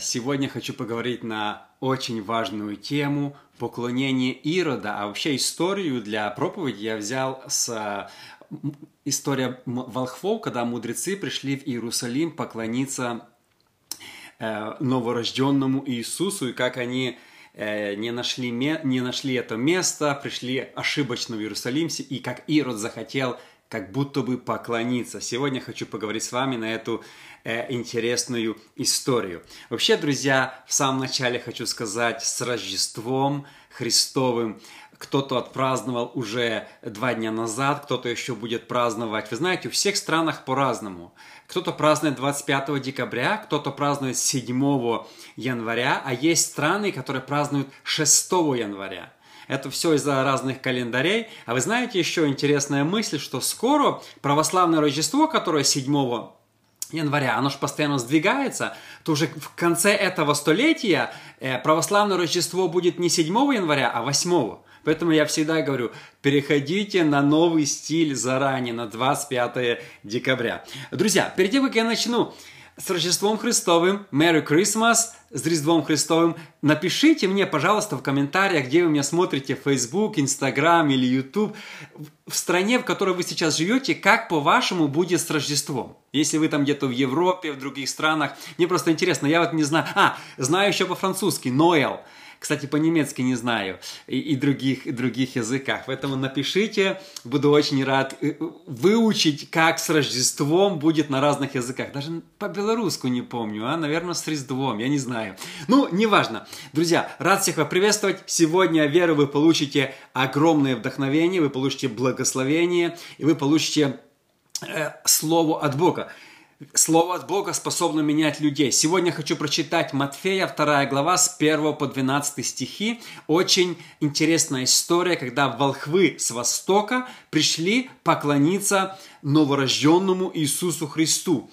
Сегодня хочу поговорить на очень важную тему поклонение Ирода, а вообще историю для проповеди я взял с история волхвов, когда мудрецы пришли в Иерусалим поклониться э, новорожденному Иисусу, и как они э, не нашли, не нашли это место, пришли ошибочно в Иерусалим, и как Ирод захотел как будто бы поклониться. Сегодня хочу поговорить с вами на эту э, интересную историю. Вообще, друзья, в самом начале хочу сказать с Рождеством Христовым. Кто-то отпраздновал уже два дня назад, кто-то еще будет праздновать. Вы знаете, у всех странах по-разному. Кто-то празднует 25 декабря, кто-то празднует 7 января, а есть страны, которые празднуют 6 января. Это все из-за разных календарей. А вы знаете еще интересная мысль, что скоро православное Рождество, которое 7 января, оно же постоянно сдвигается, то уже в конце этого столетия э, православное Рождество будет не 7 января, а 8. Поэтому я всегда говорю, переходите на новый стиль заранее, на 25 декабря. Друзья, перед тем, как я начну, с Рождеством Христовым, Merry Christmas, с Рождеством Христовым. Напишите мне, пожалуйста, в комментариях, где вы меня смотрите, Facebook, Instagram или YouTube, в стране, в которой вы сейчас живете, как по-вашему будет с Рождеством. Если вы там где-то в Европе, в других странах. Мне просто интересно, я вот не знаю. А, знаю еще по-французски, Ноэл. Кстати, по-немецки не знаю и, и, других, и других языках. Поэтому напишите, буду очень рад э, выучить, как с Рождеством будет на разных языках. Даже по-белорусски не помню, а, наверное, с Рождеством, я не знаю. Ну, неважно. Друзья, рад всех вас приветствовать. Сегодня, я верю, вы получите огромное вдохновение, вы получите благословение, и вы получите э, слово от Бога. Слово от Бога способно менять людей. Сегодня хочу прочитать Матфея, 2 глава, с 1 по 12 стихи. Очень интересная история, когда волхвы с востока пришли поклониться новорожденному Иисусу Христу.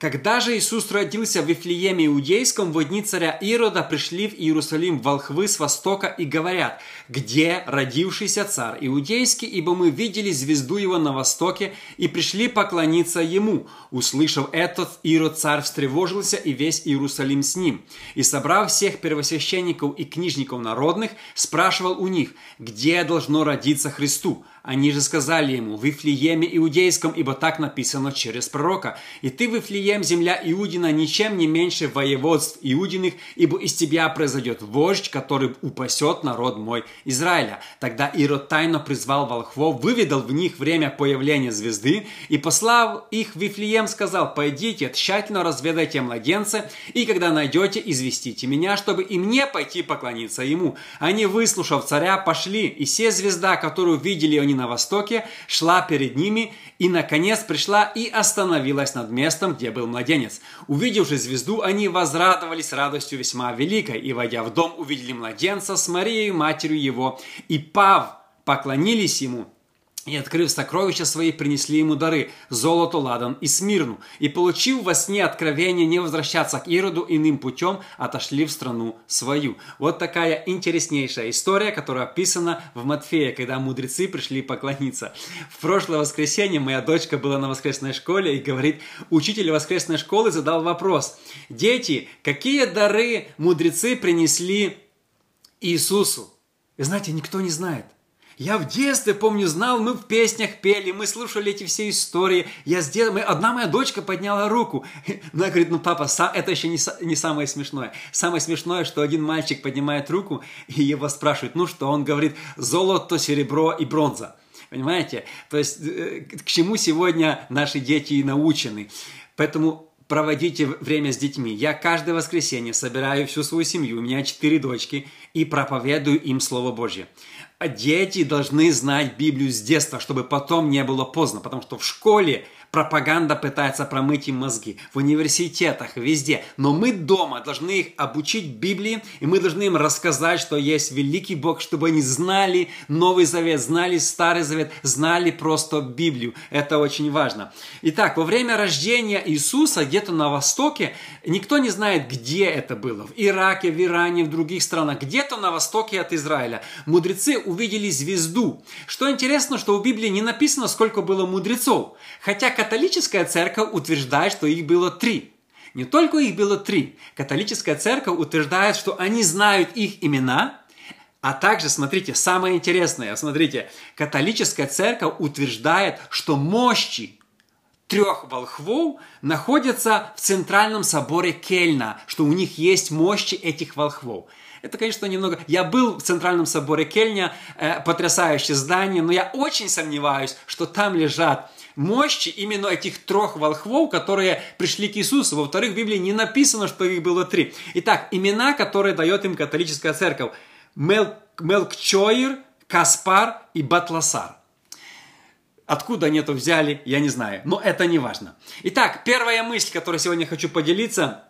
Когда же Иисус родился в Вифлееме Иудейском, в дни царя Ирода пришли в Иерусалим волхвы с востока и говорят, «Где родившийся царь Иудейский? Ибо мы видели звезду его на востоке и пришли поклониться ему». Услышав этот, Ирод царь встревожился и весь Иерусалим с ним. И собрав всех первосвященников и книжников народных, спрашивал у них, «Где должно родиться Христу?» Они же сказали ему, в Вифлееме Иудейском, ибо так написано через пророка. И ты, Вифлеем, земля Иудина, ничем не меньше воеводств Иудиных, ибо из тебя произойдет вождь, который упасет народ мой Израиля. Тогда Ирод тайно призвал волхвов, выведал в них время появления звезды, и послав их в Вифлеем, сказал, пойдите, тщательно разведайте младенца, и когда найдете, известите меня, чтобы и мне пойти поклониться ему. Они, выслушав царя, пошли, и все звезда, которую видели они на востоке, шла перед ними и, наконец, пришла и остановилась над местом, где был младенец. Увидевши звезду, они возрадовались радостью весьма великой, и, войдя в дом, увидели младенца с Марией, матерью его, и, пав, поклонились ему – и, открыв сокровища свои, принесли ему дары – золото, ладан и смирну. И, получив во сне откровение не возвращаться к Ироду иным путем, отошли в страну свою. Вот такая интереснейшая история, которая описана в Матфея, когда мудрецы пришли поклониться. В прошлое воскресенье моя дочка была на воскресной школе и говорит, учитель воскресной школы задал вопрос. Дети, какие дары мудрецы принесли Иисусу? И знаете, никто не знает. Я в детстве, помню, знал, мы в песнях пели, мы слушали эти все истории. Я с детства, одна моя дочка подняла руку. Она говорит, ну, папа, это еще не, не самое смешное. Самое смешное, что один мальчик поднимает руку, и его спрашивают, ну что? Он говорит, золото, серебро и бронза. Понимаете? То есть, э, к чему сегодня наши дети и научены. Поэтому проводите время с детьми. Я каждое воскресенье собираю всю свою семью, у меня четыре дочки, и проповедую им Слово Божье. Дети должны знать Библию с детства, чтобы потом не было поздно, потому что в школе Пропаганда пытается промыть им мозги. В университетах, везде. Но мы дома должны их обучить Библии, и мы должны им рассказать, что есть великий Бог, чтобы они знали Новый Завет, знали Старый Завет, знали просто Библию. Это очень важно. Итак, во время рождения Иисуса где-то на Востоке, никто не знает, где это было. В Ираке, в Иране, в других странах. Где-то на Востоке от Израиля. Мудрецы увидели звезду. Что интересно, что в Библии не написано, сколько было мудрецов. Хотя католическая церковь утверждает, что их было три. Не только их было три. Католическая церковь утверждает, что они знают их имена, а также, смотрите, самое интересное, смотрите, католическая церковь утверждает, что мощи трех волхвов находятся в центральном соборе Кельна, что у них есть мощи этих волхвов. Это, конечно, немного... Я был в Центральном соборе Кельня, э, потрясающее здание, но я очень сомневаюсь, что там лежат мощи именно этих трех волхвов, которые пришли к Иисусу. Во-вторых, в Библии не написано, что их было три. Итак, имена, которые дает им католическая церковь. Мел... Мелкчоир, Каспар и Батласар. Откуда они это взяли, я не знаю, но это не важно. Итак, первая мысль, которой сегодня хочу поделиться.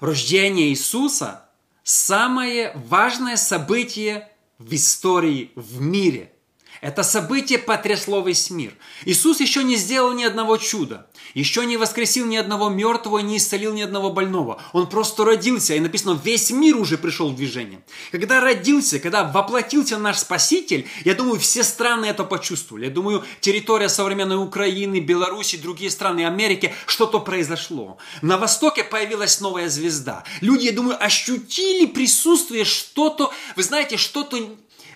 Рождение Иисуса – самое важное событие в истории, в мире – это событие потрясло весь мир. Иисус еще не сделал ни одного чуда, еще не воскресил ни одного мертвого, не исцелил ни одного больного. Он просто родился, и написано, весь мир уже пришел в движение. Когда родился, когда воплотился наш Спаситель, я думаю, все страны это почувствовали. Я думаю, территория современной Украины, Беларуси, другие страны Америки, что-то произошло. На Востоке появилась новая звезда. Люди, я думаю, ощутили присутствие что-то, вы знаете, что-то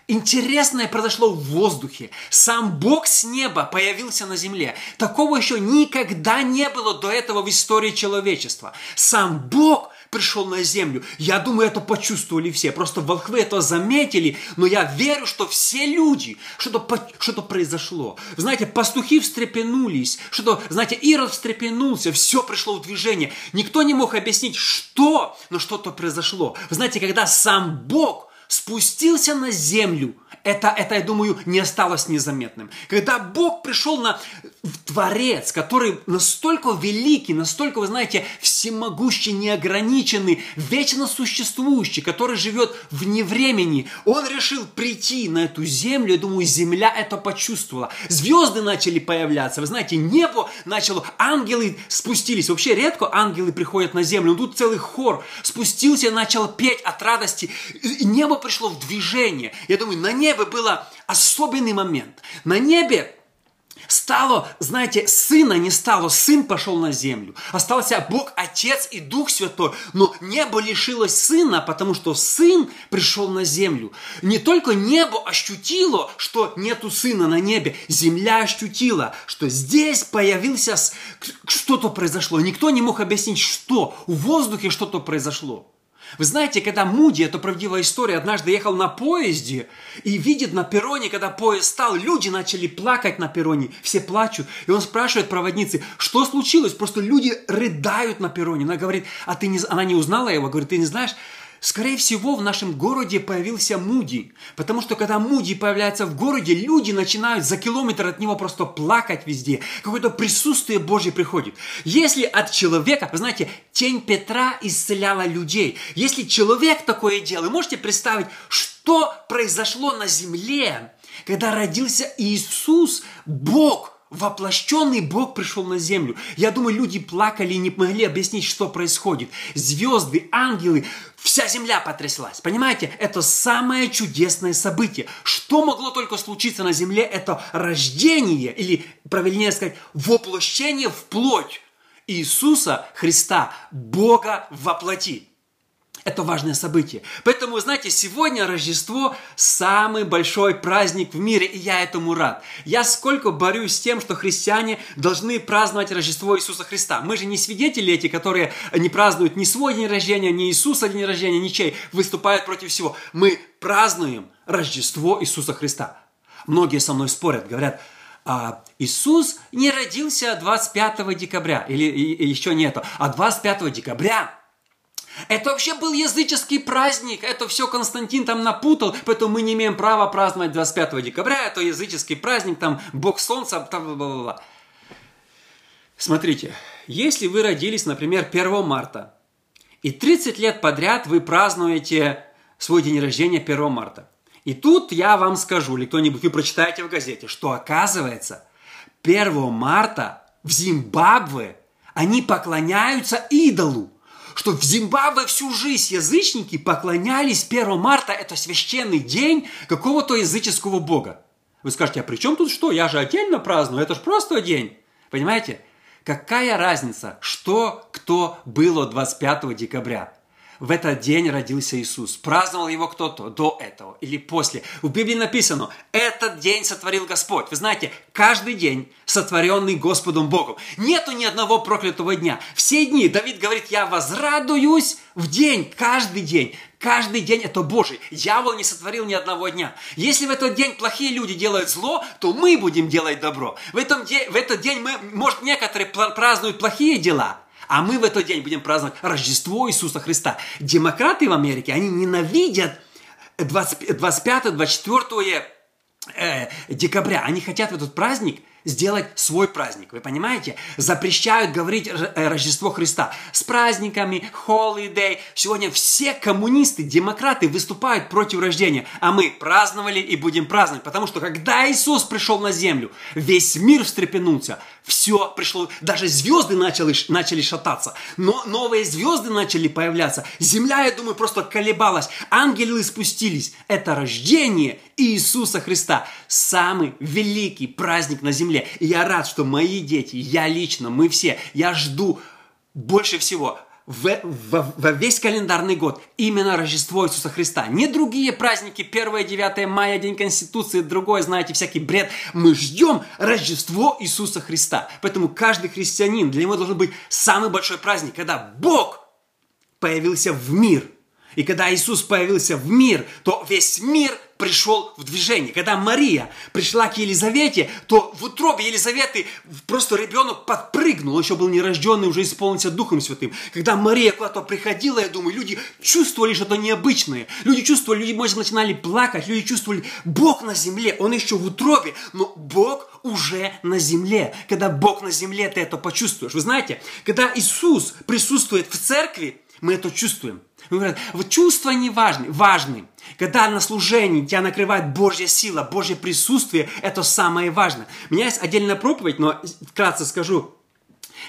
Интересное произошло в воздухе. Сам Бог с неба появился на земле. Такого еще никогда не было до этого в истории человечества. Сам Бог пришел на землю. Я думаю, это почувствовали все. Просто волхвы это заметили, но я верю, что все люди, что-то что произошло. Знаете, пастухи встрепенулись, что-то, знаете, Ирод встрепенулся, все пришло в движение. Никто не мог объяснить, что, но что-то произошло. Знаете, когда сам Бог спустился на землю, это, это, я думаю, не осталось незаметным. Когда Бог пришел на Творец, который настолько великий, настолько, вы знаете, всемогущий, неограниченный, вечно существующий, который живет вне времени, он решил прийти на эту землю, я думаю, земля это почувствовала. Звезды начали появляться, вы знаете, небо начало, ангелы спустились. Вообще редко ангелы приходят на землю, но тут целый хор спустился начал петь от радости. Небо пришло в движение. Я думаю, на небе был особенный момент. На небе Стало, знаете, сына не стало, сын пошел на землю. Остался Бог, Отец и Дух Святой. Но небо лишилось сына, потому что сын пришел на землю. Не только небо ощутило, что нету сына на небе, земля ощутила, что здесь появился, что-то произошло. Никто не мог объяснить, что. В воздухе что-то произошло. Вы знаете, когда Муди, это правдивая история, однажды ехал на поезде и видит на перроне, когда поезд стал, люди начали плакать на перроне, все плачут. И он спрашивает проводницы, что случилось? Просто люди рыдают на перроне. Она говорит, а ты не, она не узнала его, говорит, ты не знаешь, Скорее всего, в нашем городе появился Муди, потому что когда Муди появляется в городе, люди начинают за километр от него просто плакать везде. Какое-то присутствие Божье приходит. Если от человека, вы знаете, тень Петра исцеляла людей. Если человек такое делал, можете представить, что произошло на земле, когда родился Иисус, Бог, воплощенный Бог пришел на землю. Я думаю, люди плакали и не могли объяснить, что происходит. Звезды, ангелы, вся земля потряслась. Понимаете, это самое чудесное событие. Что могло только случиться на земле, это рождение, или, правильнее сказать, воплощение в плоть Иисуса Христа, Бога воплоти. Это важное событие. Поэтому, знаете, сегодня Рождество – самый большой праздник в мире, и я этому рад. Я сколько борюсь с тем, что христиане должны праздновать Рождество Иисуса Христа. Мы же не свидетели эти, которые не празднуют ни свой день рождения, ни Иисуса день рождения, ничей, выступают против всего. Мы празднуем Рождество Иисуса Христа. Многие со мной спорят, говорят, а Иисус не родился 25 декабря, или, или еще нету, а 25 декабря это вообще был языческий праздник. Это все Константин там напутал, поэтому мы не имеем права праздновать 25 декабря. Это языческий праздник, там Бог Солнца, там, бла, бла, бла. Смотрите, если вы родились, например, 1 марта, и 30 лет подряд вы празднуете свой день рождения 1 марта, и тут я вам скажу, или кто-нибудь, вы прочитаете в газете, что оказывается, 1 марта в Зимбабве они поклоняются идолу что в Зимбабве всю жизнь язычники поклонялись 1 марта, это священный день какого-то языческого бога. Вы скажете, а при чем тут что? Я же отдельно праздную, это же просто день. Понимаете? Какая разница, что кто было 25 декабря? В этот день родился Иисус. Праздновал его кто-то до этого или после. В Библии написано, этот день сотворил Господь. Вы знаете, каждый день сотворенный Господом Богом. Нету ни одного проклятого дня. Все дни, Давид говорит, я возрадуюсь в день, каждый день. Каждый день это Божий. Дьявол не сотворил ни одного дня. Если в этот день плохие люди делают зло, то мы будем делать добро. В, этом день, в этот день мы, может, некоторые празднуют плохие дела, а мы в этот день будем праздновать Рождество Иисуса Христа. Демократы в Америке, они ненавидят 25-24 э, декабря. Они хотят в этот праздник – сделать свой праздник. Вы понимаете? Запрещают говорить э, Рождество Христа с праздниками, holiday. Сегодня все коммунисты, демократы выступают против рождения, а мы праздновали и будем праздновать, потому что когда Иисус пришел на землю, весь мир встрепенулся, все пришло, даже звезды начали, начали шататься, но новые звезды начали появляться. Земля, я думаю, просто колебалась. Ангелы спустились. Это рождение Иисуса Христа. Самый великий праздник на земле. И я рад, что мои дети, я лично, мы все, я жду больше всего в, в, в весь календарный год именно Рождество Иисуса Христа. Не другие праздники, 1-9 мая, День Конституции, другой, знаете, всякий бред. Мы ждем Рождество Иисуса Христа. Поэтому каждый христианин, для него должен быть самый большой праздник, когда Бог появился в мир. И когда Иисус появился в мир, то весь мир пришел в движение. Когда Мария пришла к Елизавете, то в утробе Елизаветы просто ребенок подпрыгнул, еще был нерожденный, уже исполнился Духом Святым. Когда Мария куда-то приходила, я думаю, люди чувствовали что-то необычное. Люди чувствовали, люди, может, начинали плакать, люди чувствовали, Бог на земле, Он еще в утробе, но Бог уже на земле. Когда Бог на земле, ты это почувствуешь. Вы знаете, когда Иисус присутствует в церкви, мы это чувствуем. Говорим, вот чувства не важны, важны. Когда на служении тебя накрывает Божья сила, Божье присутствие, это самое важное. У меня есть отдельная проповедь, но вкратце скажу.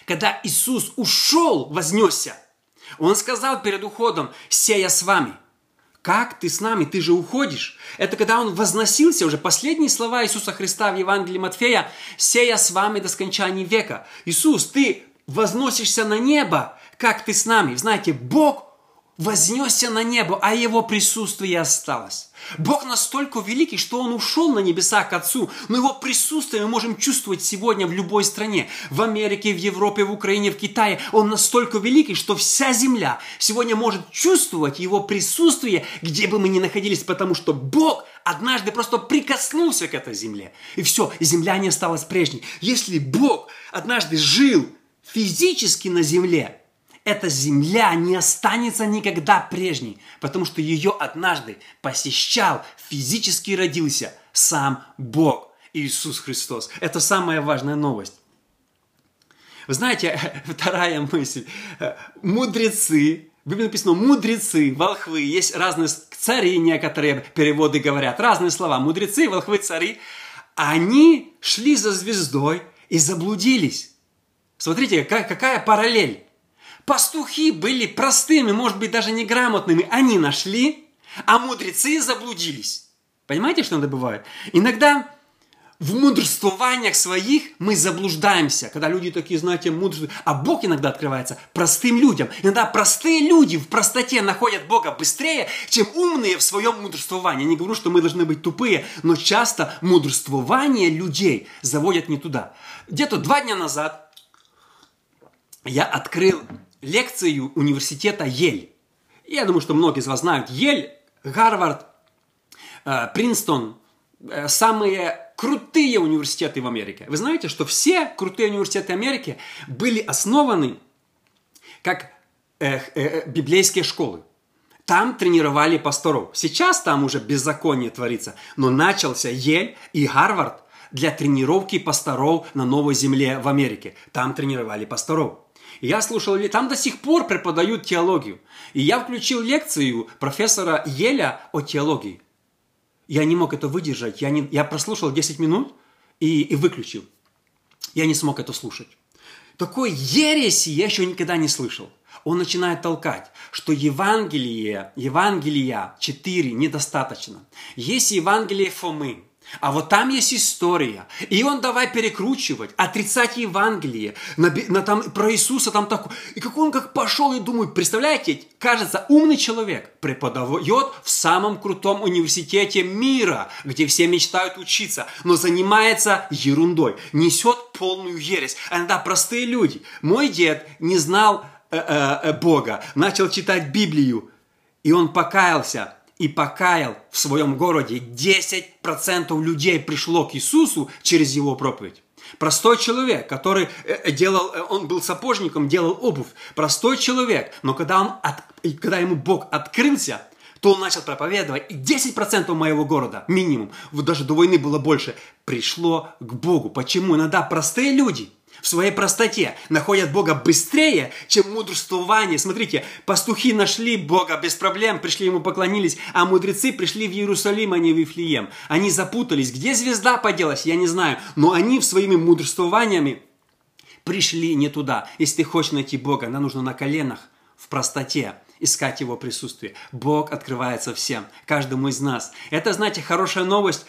Когда Иисус ушел, вознесся, Он сказал перед уходом, «Сея с вами». Как ты с нами? Ты же уходишь. Это когда он возносился, уже последние слова Иисуса Христа в Евангелии Матфея, «Сея с вами до скончания века». Иисус, ты возносишься на небо, как ты с нами. Знаете, Бог вознесся на небо, а его присутствие осталось. Бог настолько великий, что Он ушел на небеса к Отцу, но Его присутствие мы можем чувствовать сегодня в любой стране. В Америке, в Европе, в Украине, в Китае. Он настолько великий, что вся земля сегодня может чувствовать Его присутствие, где бы мы ни находились, потому что Бог однажды просто прикоснулся к этой земле. И все, земля не осталась прежней. Если Бог однажды жил физически на земле, эта земля не останется никогда прежней, потому что ее однажды посещал, физически родился сам Бог, Иисус Христос. Это самая важная новость. Вы знаете, вторая мысль. Мудрецы, в Библии написано мудрецы, волхвы. Есть разные цари, некоторые переводы говорят, разные слова. Мудрецы, волхвы, цари. Они шли за звездой и заблудились. Смотрите, какая, параллель. Пастухи были простыми, может быть, даже неграмотными. Они нашли, а мудрецы заблудились. Понимаете, что это бывает? Иногда в мудрствованиях своих мы заблуждаемся, когда люди такие, знаете, мудрые, а Бог иногда открывается простым людям. Иногда простые люди в простоте находят Бога быстрее, чем умные в своем мудрствовании. Я не говорю, что мы должны быть тупые, но часто мудрствование людей заводят не туда. Где-то два дня назад я открыл лекцию университета Ель. Я думаю, что многие из вас знают Ель, Гарвард, э, Принстон, э, самые крутые университеты в Америке. Вы знаете, что все крутые университеты Америки были основаны как э, библейские школы. Там тренировали пасторов. Сейчас там уже беззаконие творится. Но начался Ель и Гарвард для тренировки пасторов на новой земле в Америке. Там тренировали пасторов. Я слушал, там до сих пор преподают теологию. И я включил лекцию профессора Еля о теологии. Я не мог это выдержать. Я, не, я прослушал 10 минут и, и выключил. Я не смог это слушать. Такой ереси я еще никогда не слышал. Он начинает толкать, что Евангелие, Евангелия 4 недостаточно. Есть Евангелие Фомы, А вот там есть история. И он давай перекручивать, отрицать Евангелие. На, на там, про Иисуса там такой. И как он как пошел и думает, представляете, кажется, умный человек преподает в самом крутом университете мира, где все мечтают учиться, но занимается ерундой, несет полную ересь. А иногда простые люди. Мой дед не знал э, э, э Бога, начал читать Библию, и он покаялся и покаял в своем городе. 10% людей пришло к Иисусу через его проповедь. Простой человек, который э, делал, э, он был сапожником, делал обувь. Простой человек, но когда, он от, когда ему Бог открылся, то он начал проповедовать, и 10% моего города, минимум, даже до войны было больше, пришло к Богу. Почему? Иногда простые люди – в своей простоте находят Бога быстрее, чем мудрствование. Смотрите, пастухи нашли Бога без проблем, пришли ему поклонились, а мудрецы пришли в Иерусалим, а не в Вифлеем. Они запутались. Где звезда поделась, я не знаю. Но они своими мудрствованиями пришли не туда. Если ты хочешь найти Бога, нам нужно на коленах, в простоте, искать Его присутствие. Бог открывается всем, каждому из нас. Это, знаете, хорошая новость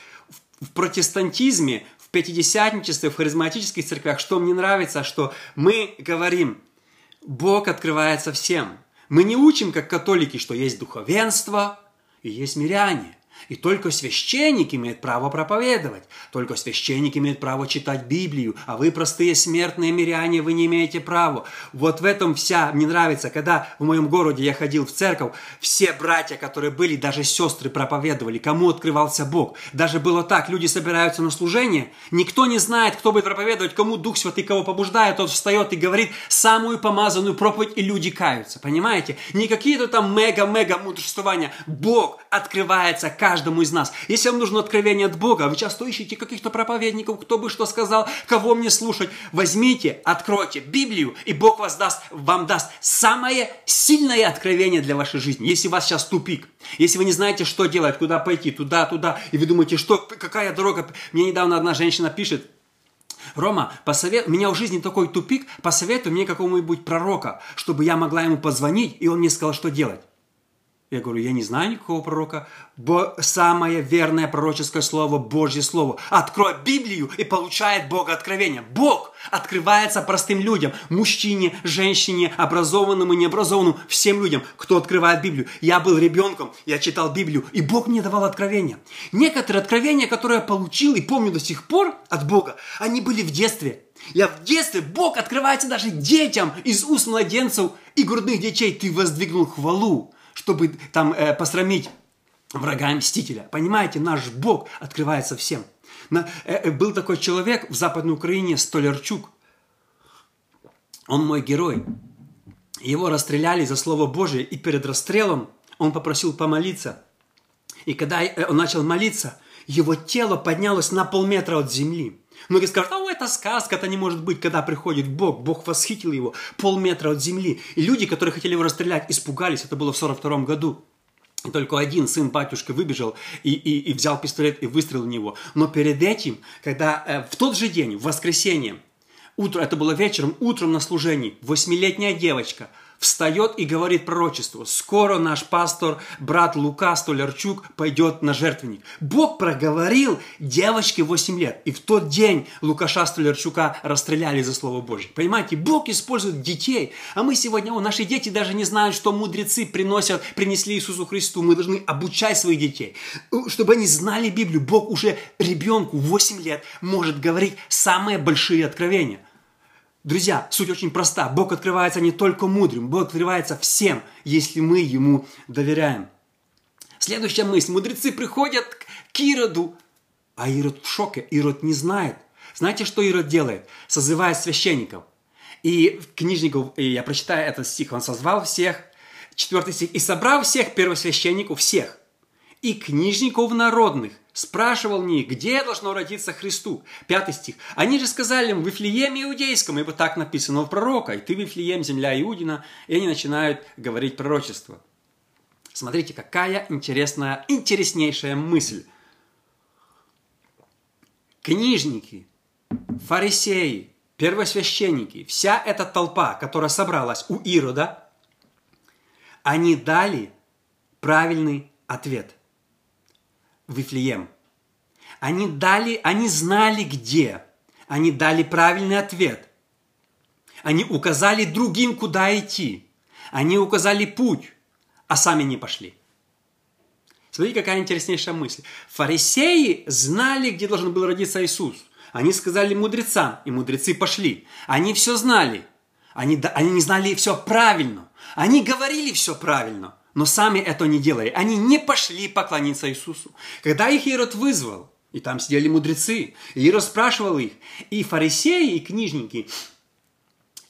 в протестантизме, пятидесятничестве, в харизматических церквях, что мне нравится, что мы говорим, Бог открывается всем. Мы не учим, как католики, что есть духовенство и есть миряне. И только священник имеет право проповедовать, только священник имеет право читать Библию, а вы, простые смертные миряне, вы не имеете права. Вот в этом вся, мне нравится, когда в моем городе я ходил в церковь, все братья, которые были, даже сестры проповедовали, кому открывался Бог. Даже было так, люди собираются на служение, никто не знает, кто будет проповедовать, кому Дух Святый кого побуждает, тот встает и говорит самую помазанную проповедь, и люди каются, понимаете? Не какие-то там мега-мега мудрствования. Бог открывается каждому из нас. Если вам нужно откровение от Бога, вы часто ищете каких-то проповедников, кто бы что сказал, кого мне слушать. Возьмите, откройте Библию, и Бог вас даст, вам даст самое сильное откровение для вашей жизни. Если у вас сейчас тупик, если вы не знаете, что делать, куда пойти, туда, туда, и вы думаете, что, какая дорога. Мне недавно одна женщина пишет, Рома, посовет... у меня в жизни такой тупик, посоветуй мне какого-нибудь пророка, чтобы я могла ему позвонить, и он мне сказал, что делать. Я говорю, я не знаю никакого пророка. Бо... Самое верное пророческое слово – Божье слово. Открой Библию и получает Бога откровение. Бог открывается простым людям. Мужчине, женщине, образованному, необразованному. Всем людям, кто открывает Библию. Я был ребенком, я читал Библию, и Бог мне давал откровения. Некоторые откровения, которые я получил и помню до сих пор от Бога, они были в детстве. Я в детстве, Бог открывается даже детям из уст младенцев и грудных детей. Ты воздвигнул хвалу чтобы там э, посрамить врага Мстителя. Понимаете, наш Бог открывается всем. На, э, э, был такой человек в Западной Украине, Столярчук. Он мой герой. Его расстреляли за Слово Божие, и перед расстрелом он попросил помолиться. И когда э, он начал молиться, его тело поднялось на полметра от земли. Многие скажут, а это сказка, это не может быть, когда приходит Бог. Бог восхитил его полметра от земли. И люди, которые хотели его расстрелять, испугались. Это было в 42 году. И только один сын батюшка выбежал и, и, и взял пистолет и выстрелил в него. Но перед этим, когда э, в тот же день, в воскресенье, утро, это было вечером, утром на служении, восьмилетняя девочка – встает и говорит пророчество. Скоро наш пастор, брат Лука Столярчук, пойдет на жертвенник. Бог проговорил девочке 8 лет. И в тот день Лукаша Столярчука расстреляли за Слово Божье. Понимаете, Бог использует детей. А мы сегодня, о, наши дети даже не знают, что мудрецы приносят, принесли Иисусу Христу. Мы должны обучать своих детей, чтобы они знали Библию. Бог уже ребенку 8 лет может говорить самые большие откровения. Друзья, суть очень проста. Бог открывается не только мудрым, Бог открывается всем, если мы Ему доверяем. Следующая мысль. Мудрецы приходят к Ироду, а Ирод в шоке. Ирод не знает. Знаете, что Ирод делает? Созывает священников. И книжников, и я прочитаю этот стих, он созвал всех, четвертый стих, и собрал всех первосвященников, всех, и книжников народных, спрашивал них, где должно родиться Христу. Пятый стих. Они же сказали им, в Вифлееме Иудейском, ибо так написано у пророка, и ты Вифлеем, земля Иудина, и они начинают говорить пророчество. Смотрите, какая интересная, интереснейшая мысль. Книжники, фарисеи, первосвященники, вся эта толпа, которая собралась у Ирода, они дали правильный ответ – Вифлеем. Они дали, они знали где. Они дали правильный ответ. Они указали другим, куда идти. Они указали путь, а сами не пошли. Смотрите, какая интереснейшая мысль. Фарисеи знали, где должен был родиться Иисус. Они сказали мудрецам, и мудрецы пошли. Они все знали. Они, они не знали все правильно. Они говорили все правильно, но сами это не делали. Они не пошли поклониться Иисусу. Когда их Ирод вызвал, и там сидели мудрецы, и Ирод спрашивал их, и фарисеи, и книжники,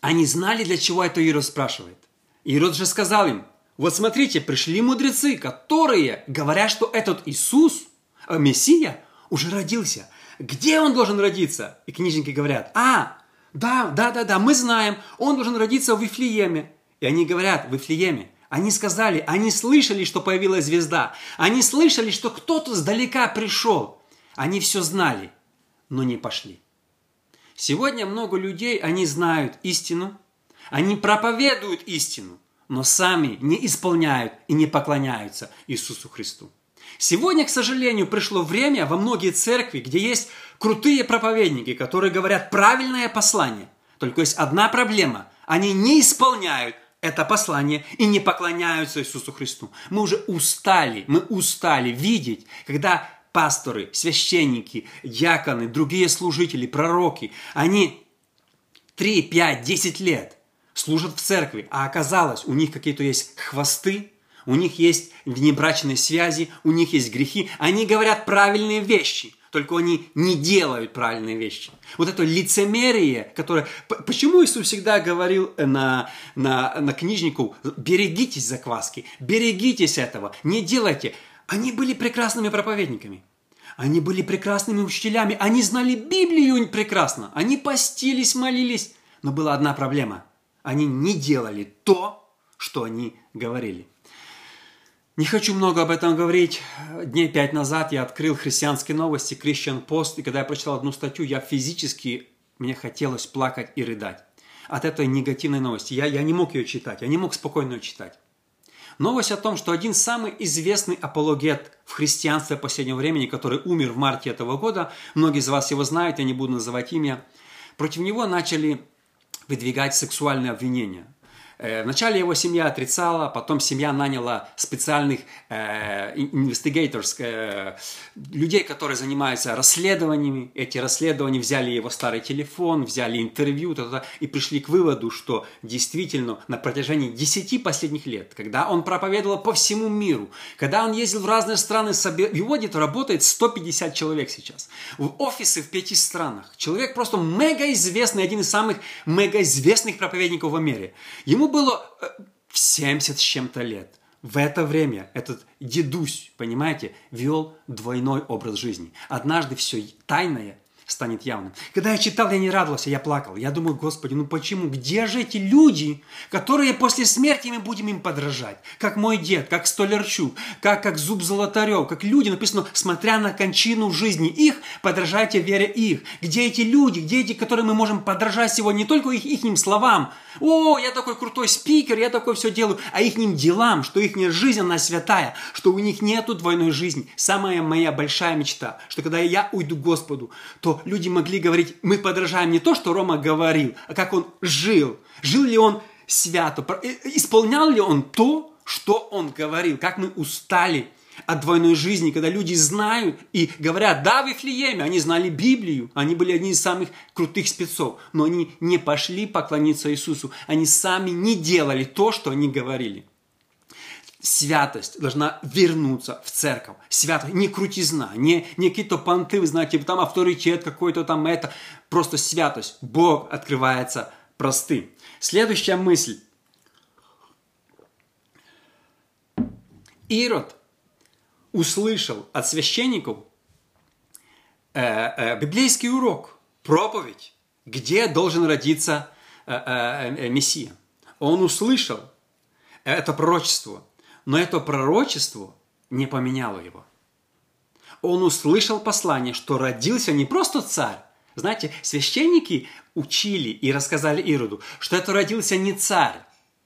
они знали, для чего это Ирод спрашивает. Ирод же сказал им, вот смотрите, пришли мудрецы, которые говорят, что этот Иисус, э, Мессия, уже родился. Где он должен родиться? И книжники говорят, а, да, да, да, да, мы знаем, он должен родиться в Вифлееме. И они говорят, в Вифлееме. Они сказали, они слышали, что появилась звезда. Они слышали, что кто-то сдалека пришел. Они все знали, но не пошли. Сегодня много людей, они знают истину, они проповедуют истину, но сами не исполняют и не поклоняются Иисусу Христу. Сегодня, к сожалению, пришло время во многие церкви, где есть крутые проповедники, которые говорят правильное послание. Только есть одна проблема. Они не исполняют это послание и не поклоняются Иисусу Христу. Мы уже устали, мы устали видеть, когда пасторы, священники, диаконы, другие служители, пророки, они 3, 5, 10 лет служат в церкви, а оказалось, у них какие-то есть хвосты, у них есть внебрачные связи, у них есть грехи. Они говорят правильные вещи, только они не делают правильные вещи. Вот это лицемерие, которое... Почему Иисус всегда говорил на, на, на книжнику, берегитесь закваски, берегитесь этого, не делайте. Они были прекрасными проповедниками. Они были прекрасными учителями. Они знали Библию прекрасно. Они постились, молились. Но была одна проблема – они не делали то, что они говорили. Не хочу много об этом говорить. Дней пять назад я открыл христианские новости, Christian Post, и когда я прочитал одну статью, я физически, мне хотелось плакать и рыдать от этой негативной новости. Я, я не мог ее читать, я не мог спокойно ее читать. Новость о том, что один самый известный апологет в христианстве последнего времени, который умер в марте этого года, многие из вас его знают, я не буду называть имя, против него начали выдвигать сексуальные обвинения. Э, вначале его семья отрицала, потом семья наняла специальных э, э, людей, которые занимаются расследованиями. Эти расследования взяли его старый телефон, взяли интервью та -та и пришли к выводу, что действительно на протяжении 10 последних лет, когда он проповедовал по всему миру, когда он ездил в разные страны, в работает 150 человек сейчас, в офисы в пяти странах. Человек просто мега известный, один из самых мега известных проповедников в мире. Ему Ему было 70 э, с чем-то лет. В это время этот дедусь, понимаете, вел двойной образ жизни. Однажды все тайное станет явным. Когда я читал, я не радовался, я плакал. Я думаю, Господи, ну почему? Где же эти люди, которые после смерти мы будем им подражать? Как мой дед, как Столярчук, как, как Зуб Золотарев, как люди, написано, смотря на кончину жизни их, подражайте вере их. Где эти люди, где эти, которые мы можем подражать сегодня, не только их, их словам, о, я такой крутой спикер, я такое все делаю, а их делам, что их жизнь, она святая, что у них нету двойной жизни. Самая моя большая мечта, что когда я уйду к Господу, то люди могли говорить, мы подражаем не то, что Рома говорил, а как он жил. Жил ли он свято, э, исполнял ли он то, что он говорил, как мы устали от двойной жизни, когда люди знают и говорят, да, в Вифлееме, они знали Библию, они были одни из самых крутых спецов, но они не пошли поклониться Иисусу, они сами не делали то, что они говорили. Святость должна вернуться в церковь. Святость, не крутизна, не, не какие-то понты, вы знаете, там авторитет какой-то там это. Просто святость. Бог открывается простым. Следующая мысль. Ирод услышал от священников э, э, библейский урок, проповедь, где должен родиться э, э, э, Мессия. Он услышал это пророчество, но это пророчество не поменяло его. Он услышал послание, что родился не просто царь. Знаете, священники учили и рассказали Ироду, что это родился не царь,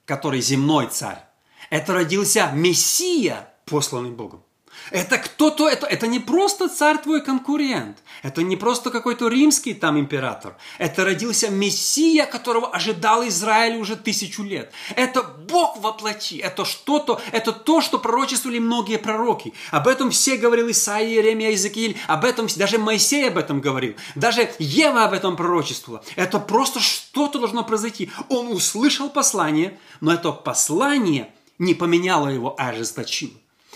который земной царь. Это родился Мессия, посланный Богом. Это кто-то, это, это не просто царь твой конкурент, это не просто какой-то римский там император, это родился Мессия, которого ожидал Израиль уже тысячу лет. Это Бог во плоти, это что-то, это то, что пророчествовали многие пророки. Об этом все говорил Исаия, Иеремия, Иезекииль, об этом даже Моисей об этом говорил, даже Ева об этом пророчествовала. Это просто что-то должно произойти. Он услышал послание, но это послание не поменяло его, а ожесточило.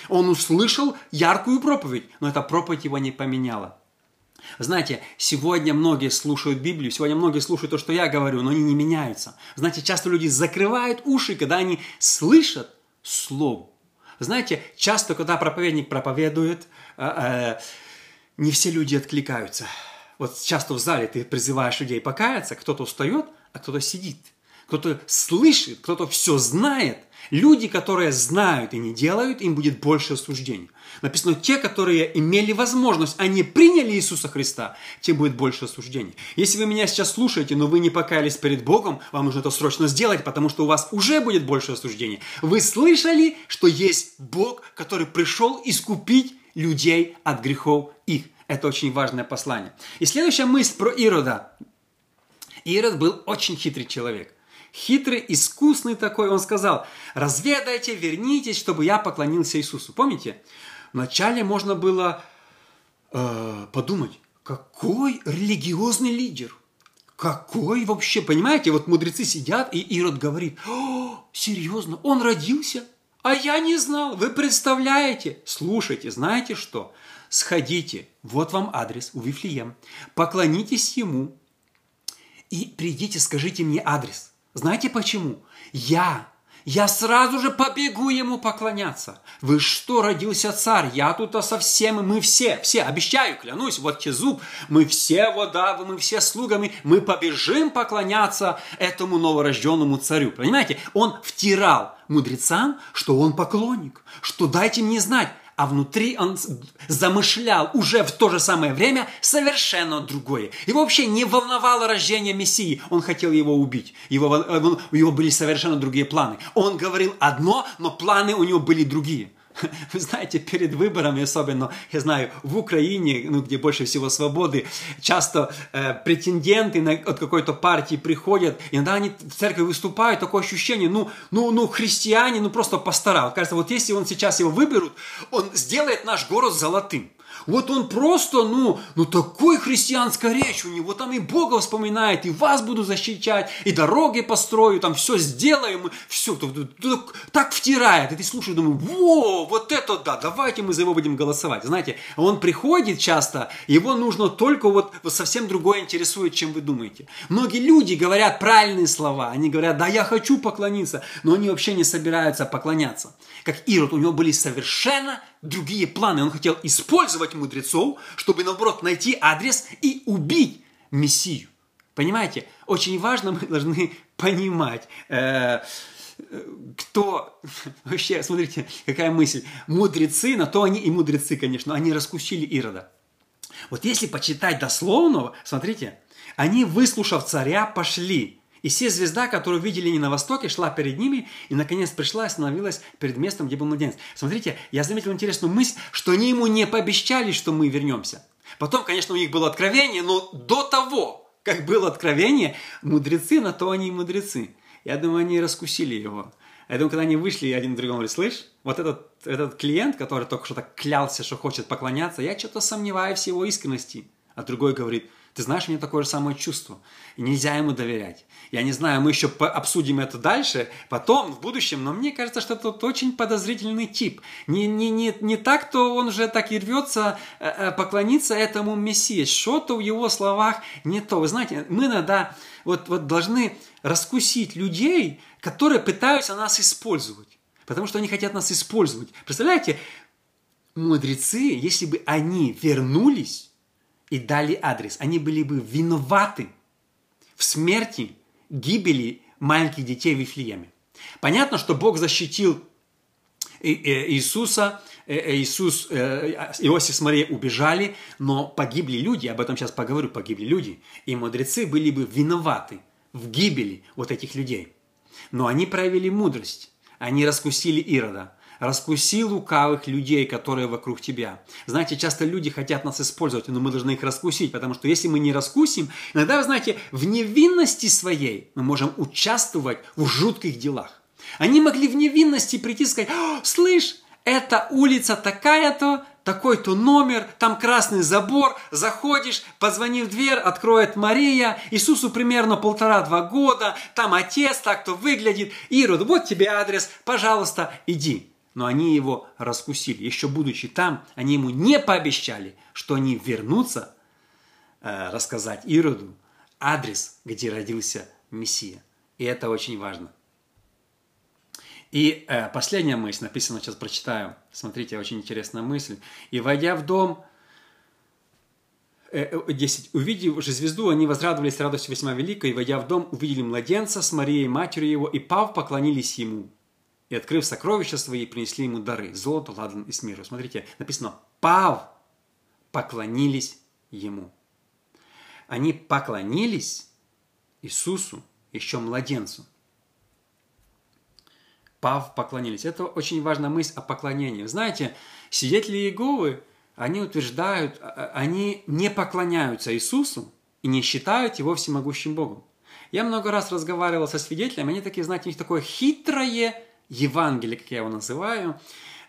Он услышал яркую проповедь, но эта проповедь его не поменяла. Знаете, сегодня многие слушают Библию, сегодня многие слушают то, что я говорю, но они не меняются. Знаете, часто люди закрывают уши, когда они слышат Слово. Знаете, часто, когда проповедник проповедует, э, э, не все люди откликаются. Вот часто в зале ты призываешь людей покаяться, кто-то устает, а кто-то сидит. Кто-то слышит, кто-то все знает, Люди, которые знают и не делают, им будет больше осуждения. Написано, те, которые имели возможность, они приняли Иисуса Христа, тем будет больше осуждения. Если вы меня сейчас слушаете, но вы не покаялись перед Богом, вам нужно это срочно сделать, потому что у вас уже будет больше осуждения. Вы слышали, что есть Бог, который пришел искупить людей от грехов их. Это очень важное послание. И следующая мысль про Ирода. Ирод был очень хитрый человек хитрый, искусный такой, он сказал, разведайте, вернитесь, чтобы я поклонился Иисусу. Помните? Вначале можно было э, подумать, какой религиозный лидер, какой вообще, понимаете, вот мудрецы сидят, и Ирод говорит, О, серьезно, он родился? А я не знал, вы представляете? Слушайте, знаете что? Сходите, вот вам адрес у Вифлеем, поклонитесь ему и придите, скажите мне адрес – знаете почему? Я я сразу же побегу ему поклоняться. Вы что, родился царь? Я тут совсем, мы все, все, обещаю, клянусь, вот те зуб, мы все вода, мы все слугами, мы побежим поклоняться этому новорожденному царю. Понимаете? Он втирал мудрецам, что он поклонник, что дайте мне знать, а внутри он замышлял уже в то же самое время совершенно другое. Его вообще не волновало рождение Мессии, он хотел его убить. Его, э, у него были совершенно другие планы. Он говорил одно, но планы у него были другие. Вы знаете, перед выборами, особенно, я знаю, в Украине, ну, где больше всего свободы, часто э, претенденты на, от какой-то партии приходят, иногда они в церкви выступают, такое ощущение, ну, ну, ну, христиане, ну, просто пастора. Кажется, вот если он сейчас его выберут, он сделает наш город золотым. Вот он просто, ну, ну такой христианская речь у него, там и Бога вспоминает, и вас буду защищать, и дороги построю, там все сделаем, все, так, втирает. И ты слушаешь, думаю, во, вот это да, давайте мы за его будем голосовать. Знаете, он приходит часто, его нужно только вот, вот совсем другое интересует, чем вы думаете. Многие люди говорят правильные слова, они говорят, да, я хочу поклониться, но они вообще не собираются поклоняться. Как Ирод, у него были совершенно другие планы. Он хотел использовать мудрецов, чтобы, наоборот, найти адрес и убить Мессию. Понимаете? Очень важно, мы должны понимать, э, кто вообще, смотрите, какая мысль. Мудрецы, на то они и мудрецы, конечно, они раскусили Ирода. Вот если почитать дословно, смотрите, они, выслушав царя, пошли и все звезда, которую видели не на востоке, шла перед ними и, наконец, пришла и остановилась перед местом, где был младенец. Смотрите, я заметил интересную мысль, что они ему не пообещали, что мы вернемся. Потом, конечно, у них было откровение, но до того, как было откровение, мудрецы, на то они и мудрецы. Я думаю, они раскусили его. Я думаю, когда они вышли, один другому говорит, слышь, вот этот, этот клиент, который только что так клялся, что хочет поклоняться, я что-то сомневаюсь в его искренности. А другой говорит, ты знаешь, у меня такое же самое чувство. И нельзя ему доверять. Я не знаю, мы еще обсудим это дальше, потом, в будущем, но мне кажется, что тут очень подозрительный тип. Не, не, не, не так, то он уже так и рвется э, э, поклониться этому Мессии. Что-то в его словах не то. Вы знаете, мы иногда вот, вот должны раскусить людей, которые пытаются нас использовать. Потому что они хотят нас использовать. Представляете, мудрецы, если бы они вернулись и дали адрес, они были бы виноваты в смерти, гибели маленьких детей в Вифлееме. Понятно, что Бог защитил Иисуса, э, э, Иисус, э, Иосиф с Марией убежали, но погибли люди, об этом сейчас поговорю, погибли люди, и мудрецы были бы виноваты в гибели вот этих людей. Но они проявили мудрость, они раскусили Ирода, Раскуси лукавых людей, которые вокруг тебя. Знаете, часто люди хотят нас использовать, но мы должны их раскусить, потому что если мы не раскусим, иногда, вы знаете, в невинности своей мы можем участвовать в жутких делах. Они могли в невинности прийти и сказать, слышь, эта улица такая-то, такой-то номер, там красный забор, заходишь, позвони в дверь, откроет Мария, Иисусу примерно полтора-два года, там отец так-то выглядит, Ирод, вот тебе адрес, пожалуйста, иди. Но они его раскусили. Еще будучи там, они ему не пообещали, что они вернутся э, рассказать Ироду адрес, где родился Мессия. И это очень важно. И э, последняя мысль, написано, сейчас прочитаю. Смотрите, очень интересная мысль. «И, войдя в дом, 10. Э, Увидев же звезду, они возрадовались радостью весьма великой, и, войдя в дом, увидели младенца с Марией, матерью его, и, пав, поклонились ему. И, открыв сокровища свои, принесли ему дары – золото, ладан и смиру. Смотрите, написано «пав, поклонились ему». Они поклонились Иисусу, еще младенцу – пав, поклонились. Это очень важная мысль о поклонении. Знаете, свидетели Иеговы, они утверждают, а, а, они не поклоняются Иисусу и не считают Его всемогущим Богом. Я много раз разговаривал со свидетелями, они такие, знаете, у них такое хитрое Евангелие, как я его называю,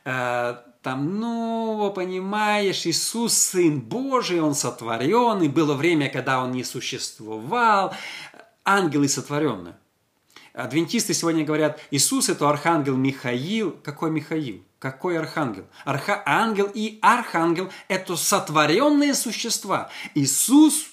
э, там, ну, понимаешь, Иисус Сын Божий, Он сотворенный, было время, когда Он не существовал, ангелы сотворенные. Адвентисты сегодня говорят, Иисус это архангел Михаил. Какой Михаил? Какой архангел? Арха... Ангел и архангел – это сотворенные существа. Иисус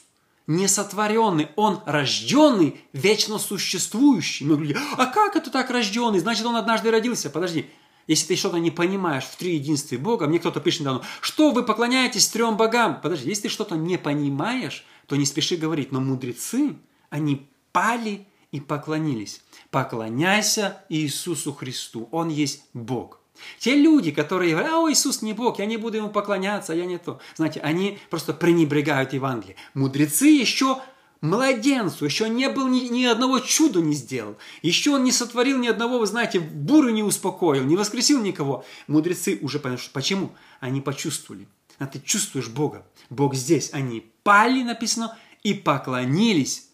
не сотворенный, он рожденный, вечно существующий. Мы говорим, а как это так рожденный? Значит, он однажды родился. Подожди, если ты что-то не понимаешь в три единстве Бога, мне кто-то пишет недавно, что вы поклоняетесь трем богам? Подожди, если ты что-то не понимаешь, то не спеши говорить. Но мудрецы, они пали и поклонились. Поклоняйся Иисусу Христу. Он есть Бог. Те люди, которые говорят, а Иисус не Бог, я не буду Ему поклоняться, я не то. Знаете, они просто пренебрегают Евангелием. Мудрецы еще младенцу, еще не был ни, ни одного чуда не сделал. Еще он не сотворил ни одного, вы знаете, бурю не успокоил, не воскресил никого. Мудрецы уже поняли, что почему? Они почувствовали. А ты чувствуешь Бога. Бог здесь. Они пали, написано, и поклонились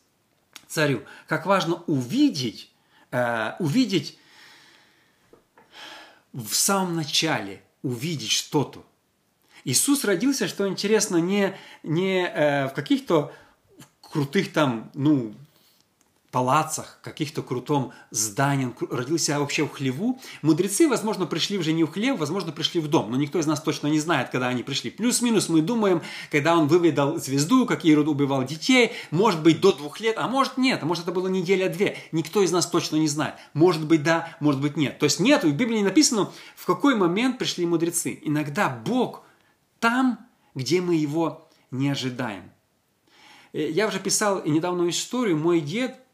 царю. Как важно увидеть, э, увидеть в самом начале, увидеть что-то. Иисус родился, что интересно, не, не э, в каких-то крутых там, ну, палацах, каких-то крутом здании, родился вообще в хлеву. Мудрецы, возможно, пришли уже не в хлев, возможно, пришли в дом, но никто из нас точно не знает, когда они пришли. Плюс-минус мы думаем, когда он выведал звезду, как Ирод убивал детей, может быть, до двух лет, а может нет, а может это было неделя-две. Никто из нас точно не знает. Может быть, да, может быть, нет. То есть нет, в Библии написано, в какой момент пришли мудрецы. Иногда Бог там, где мы его не ожидаем. Э, я уже писал недавно историю. Мой дед –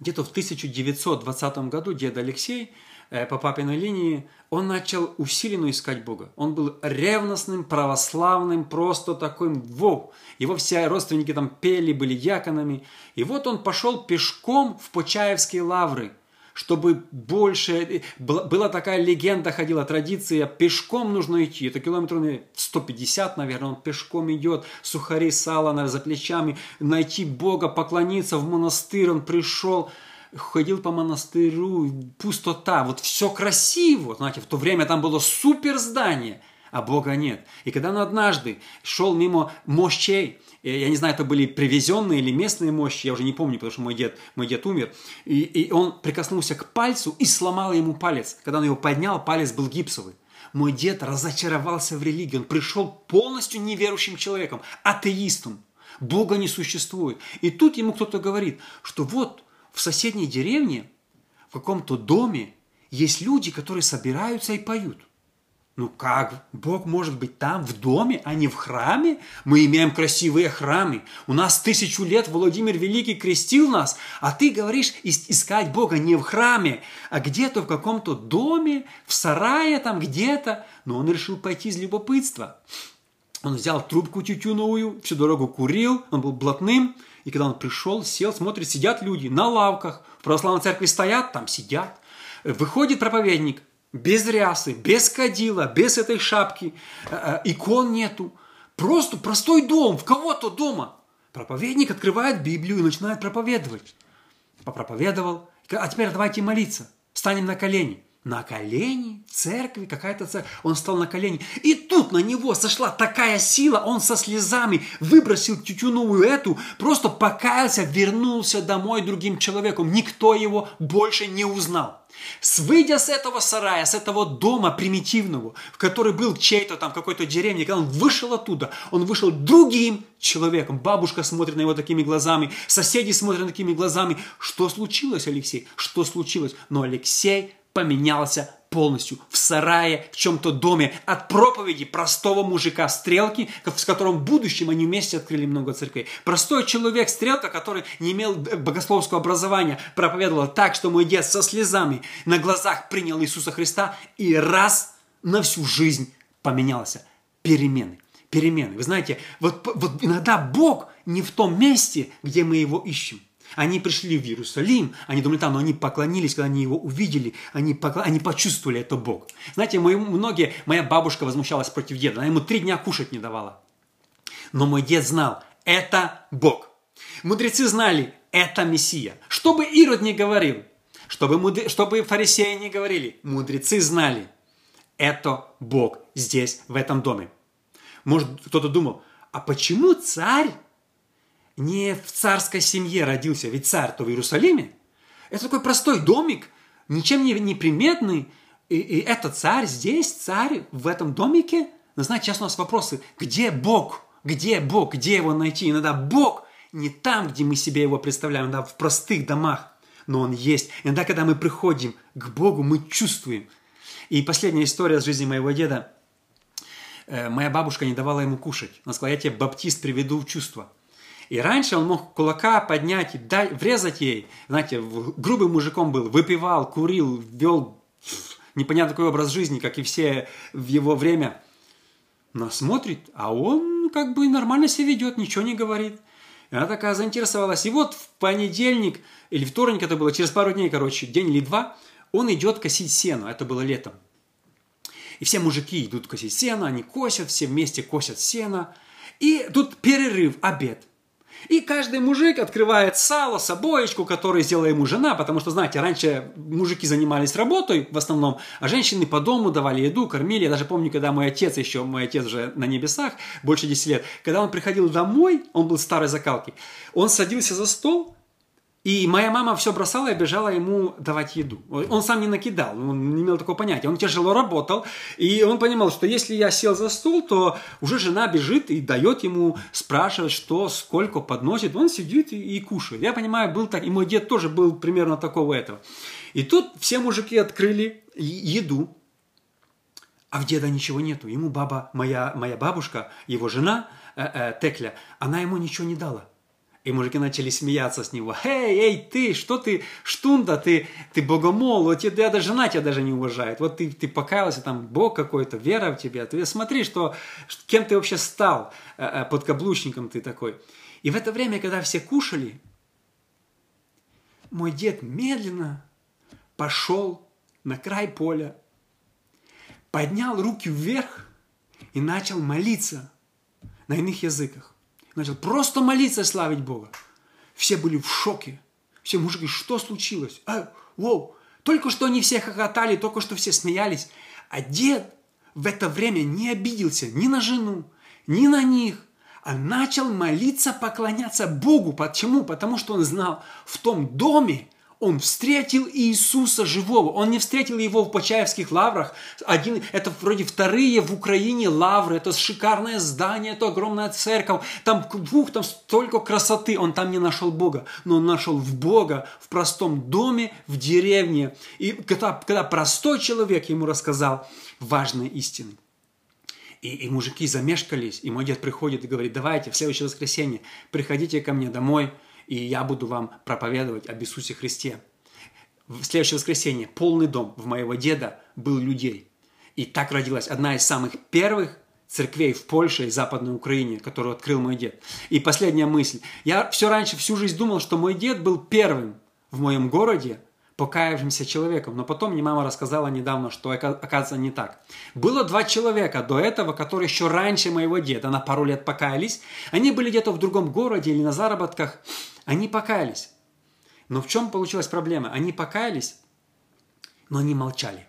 где-то в 1920 году дед Алексей э, по папиной линии, он начал усиленно искать Бога. Он был ревностным, православным, просто таким, вау. Его все родственники там пели, были яконами. И вот он пошел пешком в Почаевские лавры – чтобы больше... Была такая легенда, ходила традиция, пешком нужно идти. Это километров 150, наверное, он пешком идет, сухари, сало за плечами, найти Бога, поклониться в монастырь. Он пришел, ходил по монастырю, пустота, вот все красиво. Знаете, в то время там было супер здание, а Бога нет. И когда он однажды шел мимо мощей, я не знаю, это были привезенные или местные мощи, я уже не помню, потому что мой дед, мой дед умер. И, и он прикоснулся к пальцу и сломал ему палец. Когда он его поднял, палец был гипсовый. Мой дед разочаровался в религии. Он пришел полностью неверующим человеком, атеистом. Бога не существует. И тут ему кто-то говорит, что вот в соседней деревне, в каком-то доме есть люди, которые собираются и поют – ну как? Бог может быть там, в доме, а не в храме? Мы имеем красивые храмы. У нас тысячу лет Владимир Великий крестил нас, а ты говоришь искать Бога не в храме, а где-то в каком-то доме, в сарае там где-то. Но он решил пойти из любопытства. Он взял трубку тютюновую, всю дорогу курил, он был блатным. И когда он пришел, сел, смотрит, сидят люди на лавках. В православной церкви стоят, там сидят. Выходит проповедник – без рясы, без кадила, без этой шапки, э, икон нету. Просто простой дом, в кого-то дома. Проповедник открывает Библию и начинает проповедовать. Попроповедовал. А теперь давайте молиться. Станем на колени на колени церкви, какая-то церковь. Он стал на колени. И тут на него сошла такая сила, он со слезами выбросил тютюновую эту, просто покаялся, вернулся домой другим человеком. Никто его больше не узнал. Выйдя с этого сарая, с этого дома примитивного, в который был чей-то там какой-то деревне, когда он вышел оттуда, он вышел другим человеком. Бабушка смотрит на него такими глазами, соседи смотрят такими глазами. Что случилось, Алексей? Что случилось? Но Алексей поменялся полностью. В сарае, в чем-то доме. От проповеди простого мужика Стрелки, с которым в будущем они вместе открыли много церквей. Простой человек Стрелка, который не имел богословского образования, проповедовал так, что мой дед со слезами на глазах принял Иисуса Христа и раз на всю жизнь поменялся. Перемены. Перемены. Вы знаете, вот, вот иногда Бог не в том месте, где мы его ищем. Они пришли в Иерусалим, они думали там, но они поклонились, когда они его увидели, они, покл... они почувствовали это Бог. Знаете, мои, многие, моя бабушка возмущалась против деда, она ему три дня кушать не давала. Но мой дед знал, это Бог. Мудрецы знали, это Мессия. Что бы Ирод не говорил, чтобы, муд... чтобы фарисеи не говорили, мудрецы знали, это Бог здесь, в этом доме. Может, кто-то думал, а почему царь не в царской семье родился, ведь царь-то в Иерусалиме. Это такой простой домик, ничем не, не приметный. И, и это царь здесь, царь в этом домике. Но знаете, сейчас у нас вопросы, где Бог? Где Бог? Где его найти? Иногда Бог не там, где мы себе его представляем, иногда в простых домах, но он есть. Иногда, когда мы приходим к Богу, мы чувствуем. И последняя история из жизни моего деда. Э, моя бабушка не давала ему кушать. Она сказала, я тебе, баптист, приведу в чувство. И раньше он мог кулака поднять и дай, врезать ей. Знаете, грубым мужиком был, выпивал, курил, вел непонятно какой образ жизни, как и все в его время. Но смотрит, а он как бы нормально себя ведет, ничего не говорит. И она такая заинтересовалась. И вот в понедельник или вторник это было, через пару дней, короче, день или два, он идет косить сено. Это было летом. И все мужики идут косить сено, они косят, все вместе косят сено. И тут перерыв, обед – и каждый мужик открывает сало, собоечку, которую сделала ему жена, потому что, знаете, раньше мужики занимались работой в основном, а женщины по дому давали еду, кормили. Я даже помню, когда мой отец еще, мой отец уже на небесах, больше 10 лет, когда он приходил домой, он был старой закалки, он садился за стол, и моя мама все бросала и бежала ему давать еду. Он сам не накидал, он не имел такого понятия. Он тяжело работал, и он понимал, что если я сел за стол, то уже жена бежит и дает ему спрашивать, что, сколько подносит. Он сидит и, кушает. Я понимаю, был так, и мой дед тоже был примерно такого этого. И тут все мужики открыли еду, а в деда ничего нету. Ему баба, моя, моя бабушка, его жена э, э, Текля, она ему ничего не дала. И мужики начали смеяться с него. «Эй, эй, ты, что ты, штунда, ты, ты богомол, вот тебя даже жена тебя даже не уважает. Вот ты, ты покаялся, там Бог какой-то, вера в тебя. Ты смотри, что, кем ты вообще стал, э, э, подкаблучником ты такой». И в это время, когда все кушали, мой дед медленно пошел на край поля, поднял руки вверх и начал молиться на иных языках начал просто молиться и славить Бога. Все были в шоке. Все мужики, что случилось? А, воу, только что они все хохотали, только что все смеялись. А дед в это время не обиделся ни на жену, ни на них, а начал молиться, поклоняться Богу. Почему? Потому что он знал, в том доме он встретил Иисуса живого. Он не встретил его в Почаевских лаврах. Один, это вроде вторые в Украине лавры. Это шикарное здание, это огромная церковь. Там, ух, там столько красоты. Он там не нашел Бога. Но он нашел в Бога в простом доме, в деревне. И когда, когда простой человек ему рассказал важные истины. И, и мужики замешкались, и мой дед приходит и говорит, давайте в следующее воскресенье приходите ко мне домой, и я буду вам проповедовать об Иисусе Христе. В следующее воскресенье полный дом в моего деда был людей. И так родилась одна из самых первых церквей в Польше и Западной Украине, которую открыл мой дед. И последняя мысль. Я все раньше, всю жизнь думал, что мой дед был первым в моем городе покаявшимся человеком. Но потом мне мама рассказала недавно, что оказывается не так. Было два человека до этого, которые еще раньше моего деда, на пару лет покаялись. Они были где-то в другом городе или на заработках. Они покаялись. Но в чем получилась проблема? Они покаялись, но они молчали.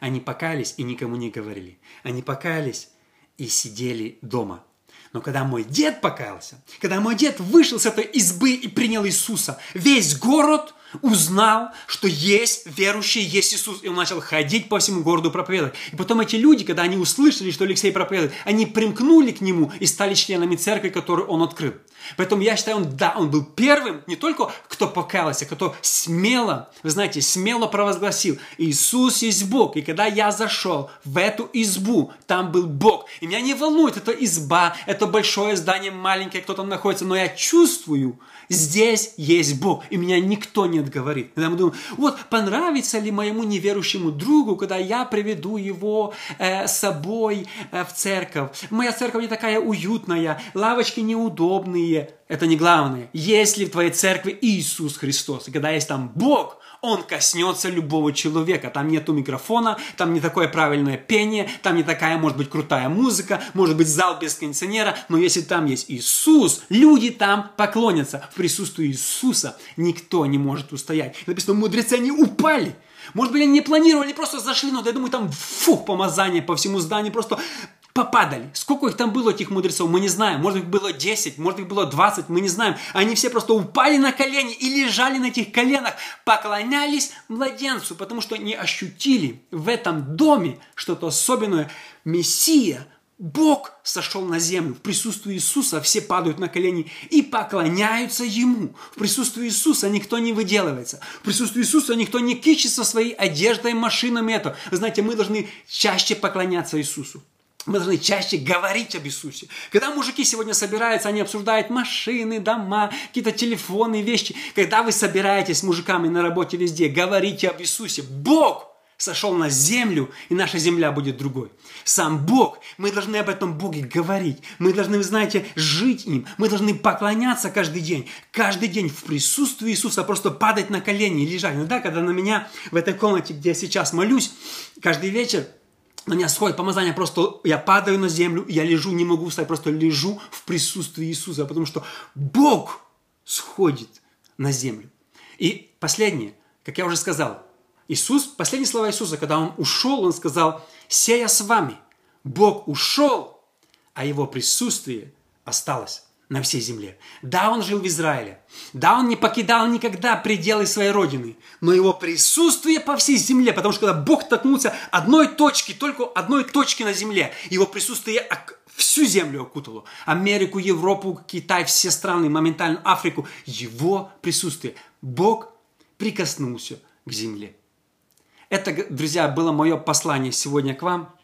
Они покаялись и никому не говорили. Они покаялись и сидели дома. Но когда мой дед покаялся, когда мой дед вышел с этой избы и принял Иисуса, весь город узнал, что есть верующий, есть Иисус, и он начал ходить по всему городу проповедовать. И потом эти люди, когда они услышали, что Алексей проповедует, они примкнули к нему и стали членами церкви, которую он открыл. Поэтому я считаю, он, да, он был первым, не только кто покаялся, кто смело, вы знаете, смело провозгласил, Иисус есть Бог. И когда я зашел в эту избу, там был Бог. И меня не волнует эта изба, это большое здание, маленькое, кто там находится, но я чувствую, здесь есть Бог. И меня никто не отговорит. Когда мы думаем, вот понравится ли моему неверующему другу, когда я приведу его э, с собой э, в церковь. Моя церковь не такая уютная, лавочки неудобные. Это не главное. Есть ли в твоей церкви Иисус Христос? И когда есть там Бог, он коснется любого человека. Там нету микрофона, там не такое правильное пение, там не такая, может быть, крутая музыка, может быть, зал без кондиционера, но если там есть Иисус, люди там поклонятся. В присутствии Иисуса никто не может устоять. Написано, мудрецы, они упали. Может быть, они не планировали, просто зашли, но я думаю, там фух, помазание по всему зданию, просто попадали. Сколько их там было, этих мудрецов, мы не знаем. Может, их было 10, может, их было 20, мы не знаем. Они все просто упали на колени и лежали на этих коленах, поклонялись младенцу, потому что они ощутили в этом доме что-то особенное. Мессия, Бог сошел на землю. В присутствии Иисуса все падают на колени и поклоняются Ему. В присутствии Иисуса никто не выделывается. В присутствии Иисуса никто не кичится своей одеждой, машинами. Это. Вы знаете, мы должны чаще поклоняться Иисусу. Мы должны чаще говорить об Иисусе. Когда мужики сегодня собираются, они обсуждают машины, дома, какие-то телефоны, вещи. Когда вы собираетесь с мужиками на работе везде, говорите об Иисусе. Бог сошел на землю, и наша земля будет другой. Сам Бог. Мы должны об этом Боге говорить. Мы должны, знаете, жить им. Мы должны поклоняться каждый день. Каждый день в присутствии Иисуса просто падать на колени и лежать. Иногда, когда на меня в этой комнате, где я сейчас молюсь, каждый вечер на меня сходит помазание, просто я падаю на землю, я лежу, не могу встать, просто лежу в присутствии Иисуса, потому что Бог сходит на землю. И последнее, как я уже сказал, Иисус, последние слова Иисуса, когда Он ушел, Он сказал, «Сея с вами». Бог ушел, а Его присутствие осталось на всей земле. Да, он жил в Израиле. Да, он не покидал никогда пределы своей родины. Но его присутствие по всей земле, потому что когда Бог ткнулся одной точки, только одной точки на земле, его присутствие всю землю окутало. Америку, Европу, Китай, все страны, моментально Африку. Его присутствие. Бог прикоснулся к земле. Это, друзья, было мое послание сегодня к вам –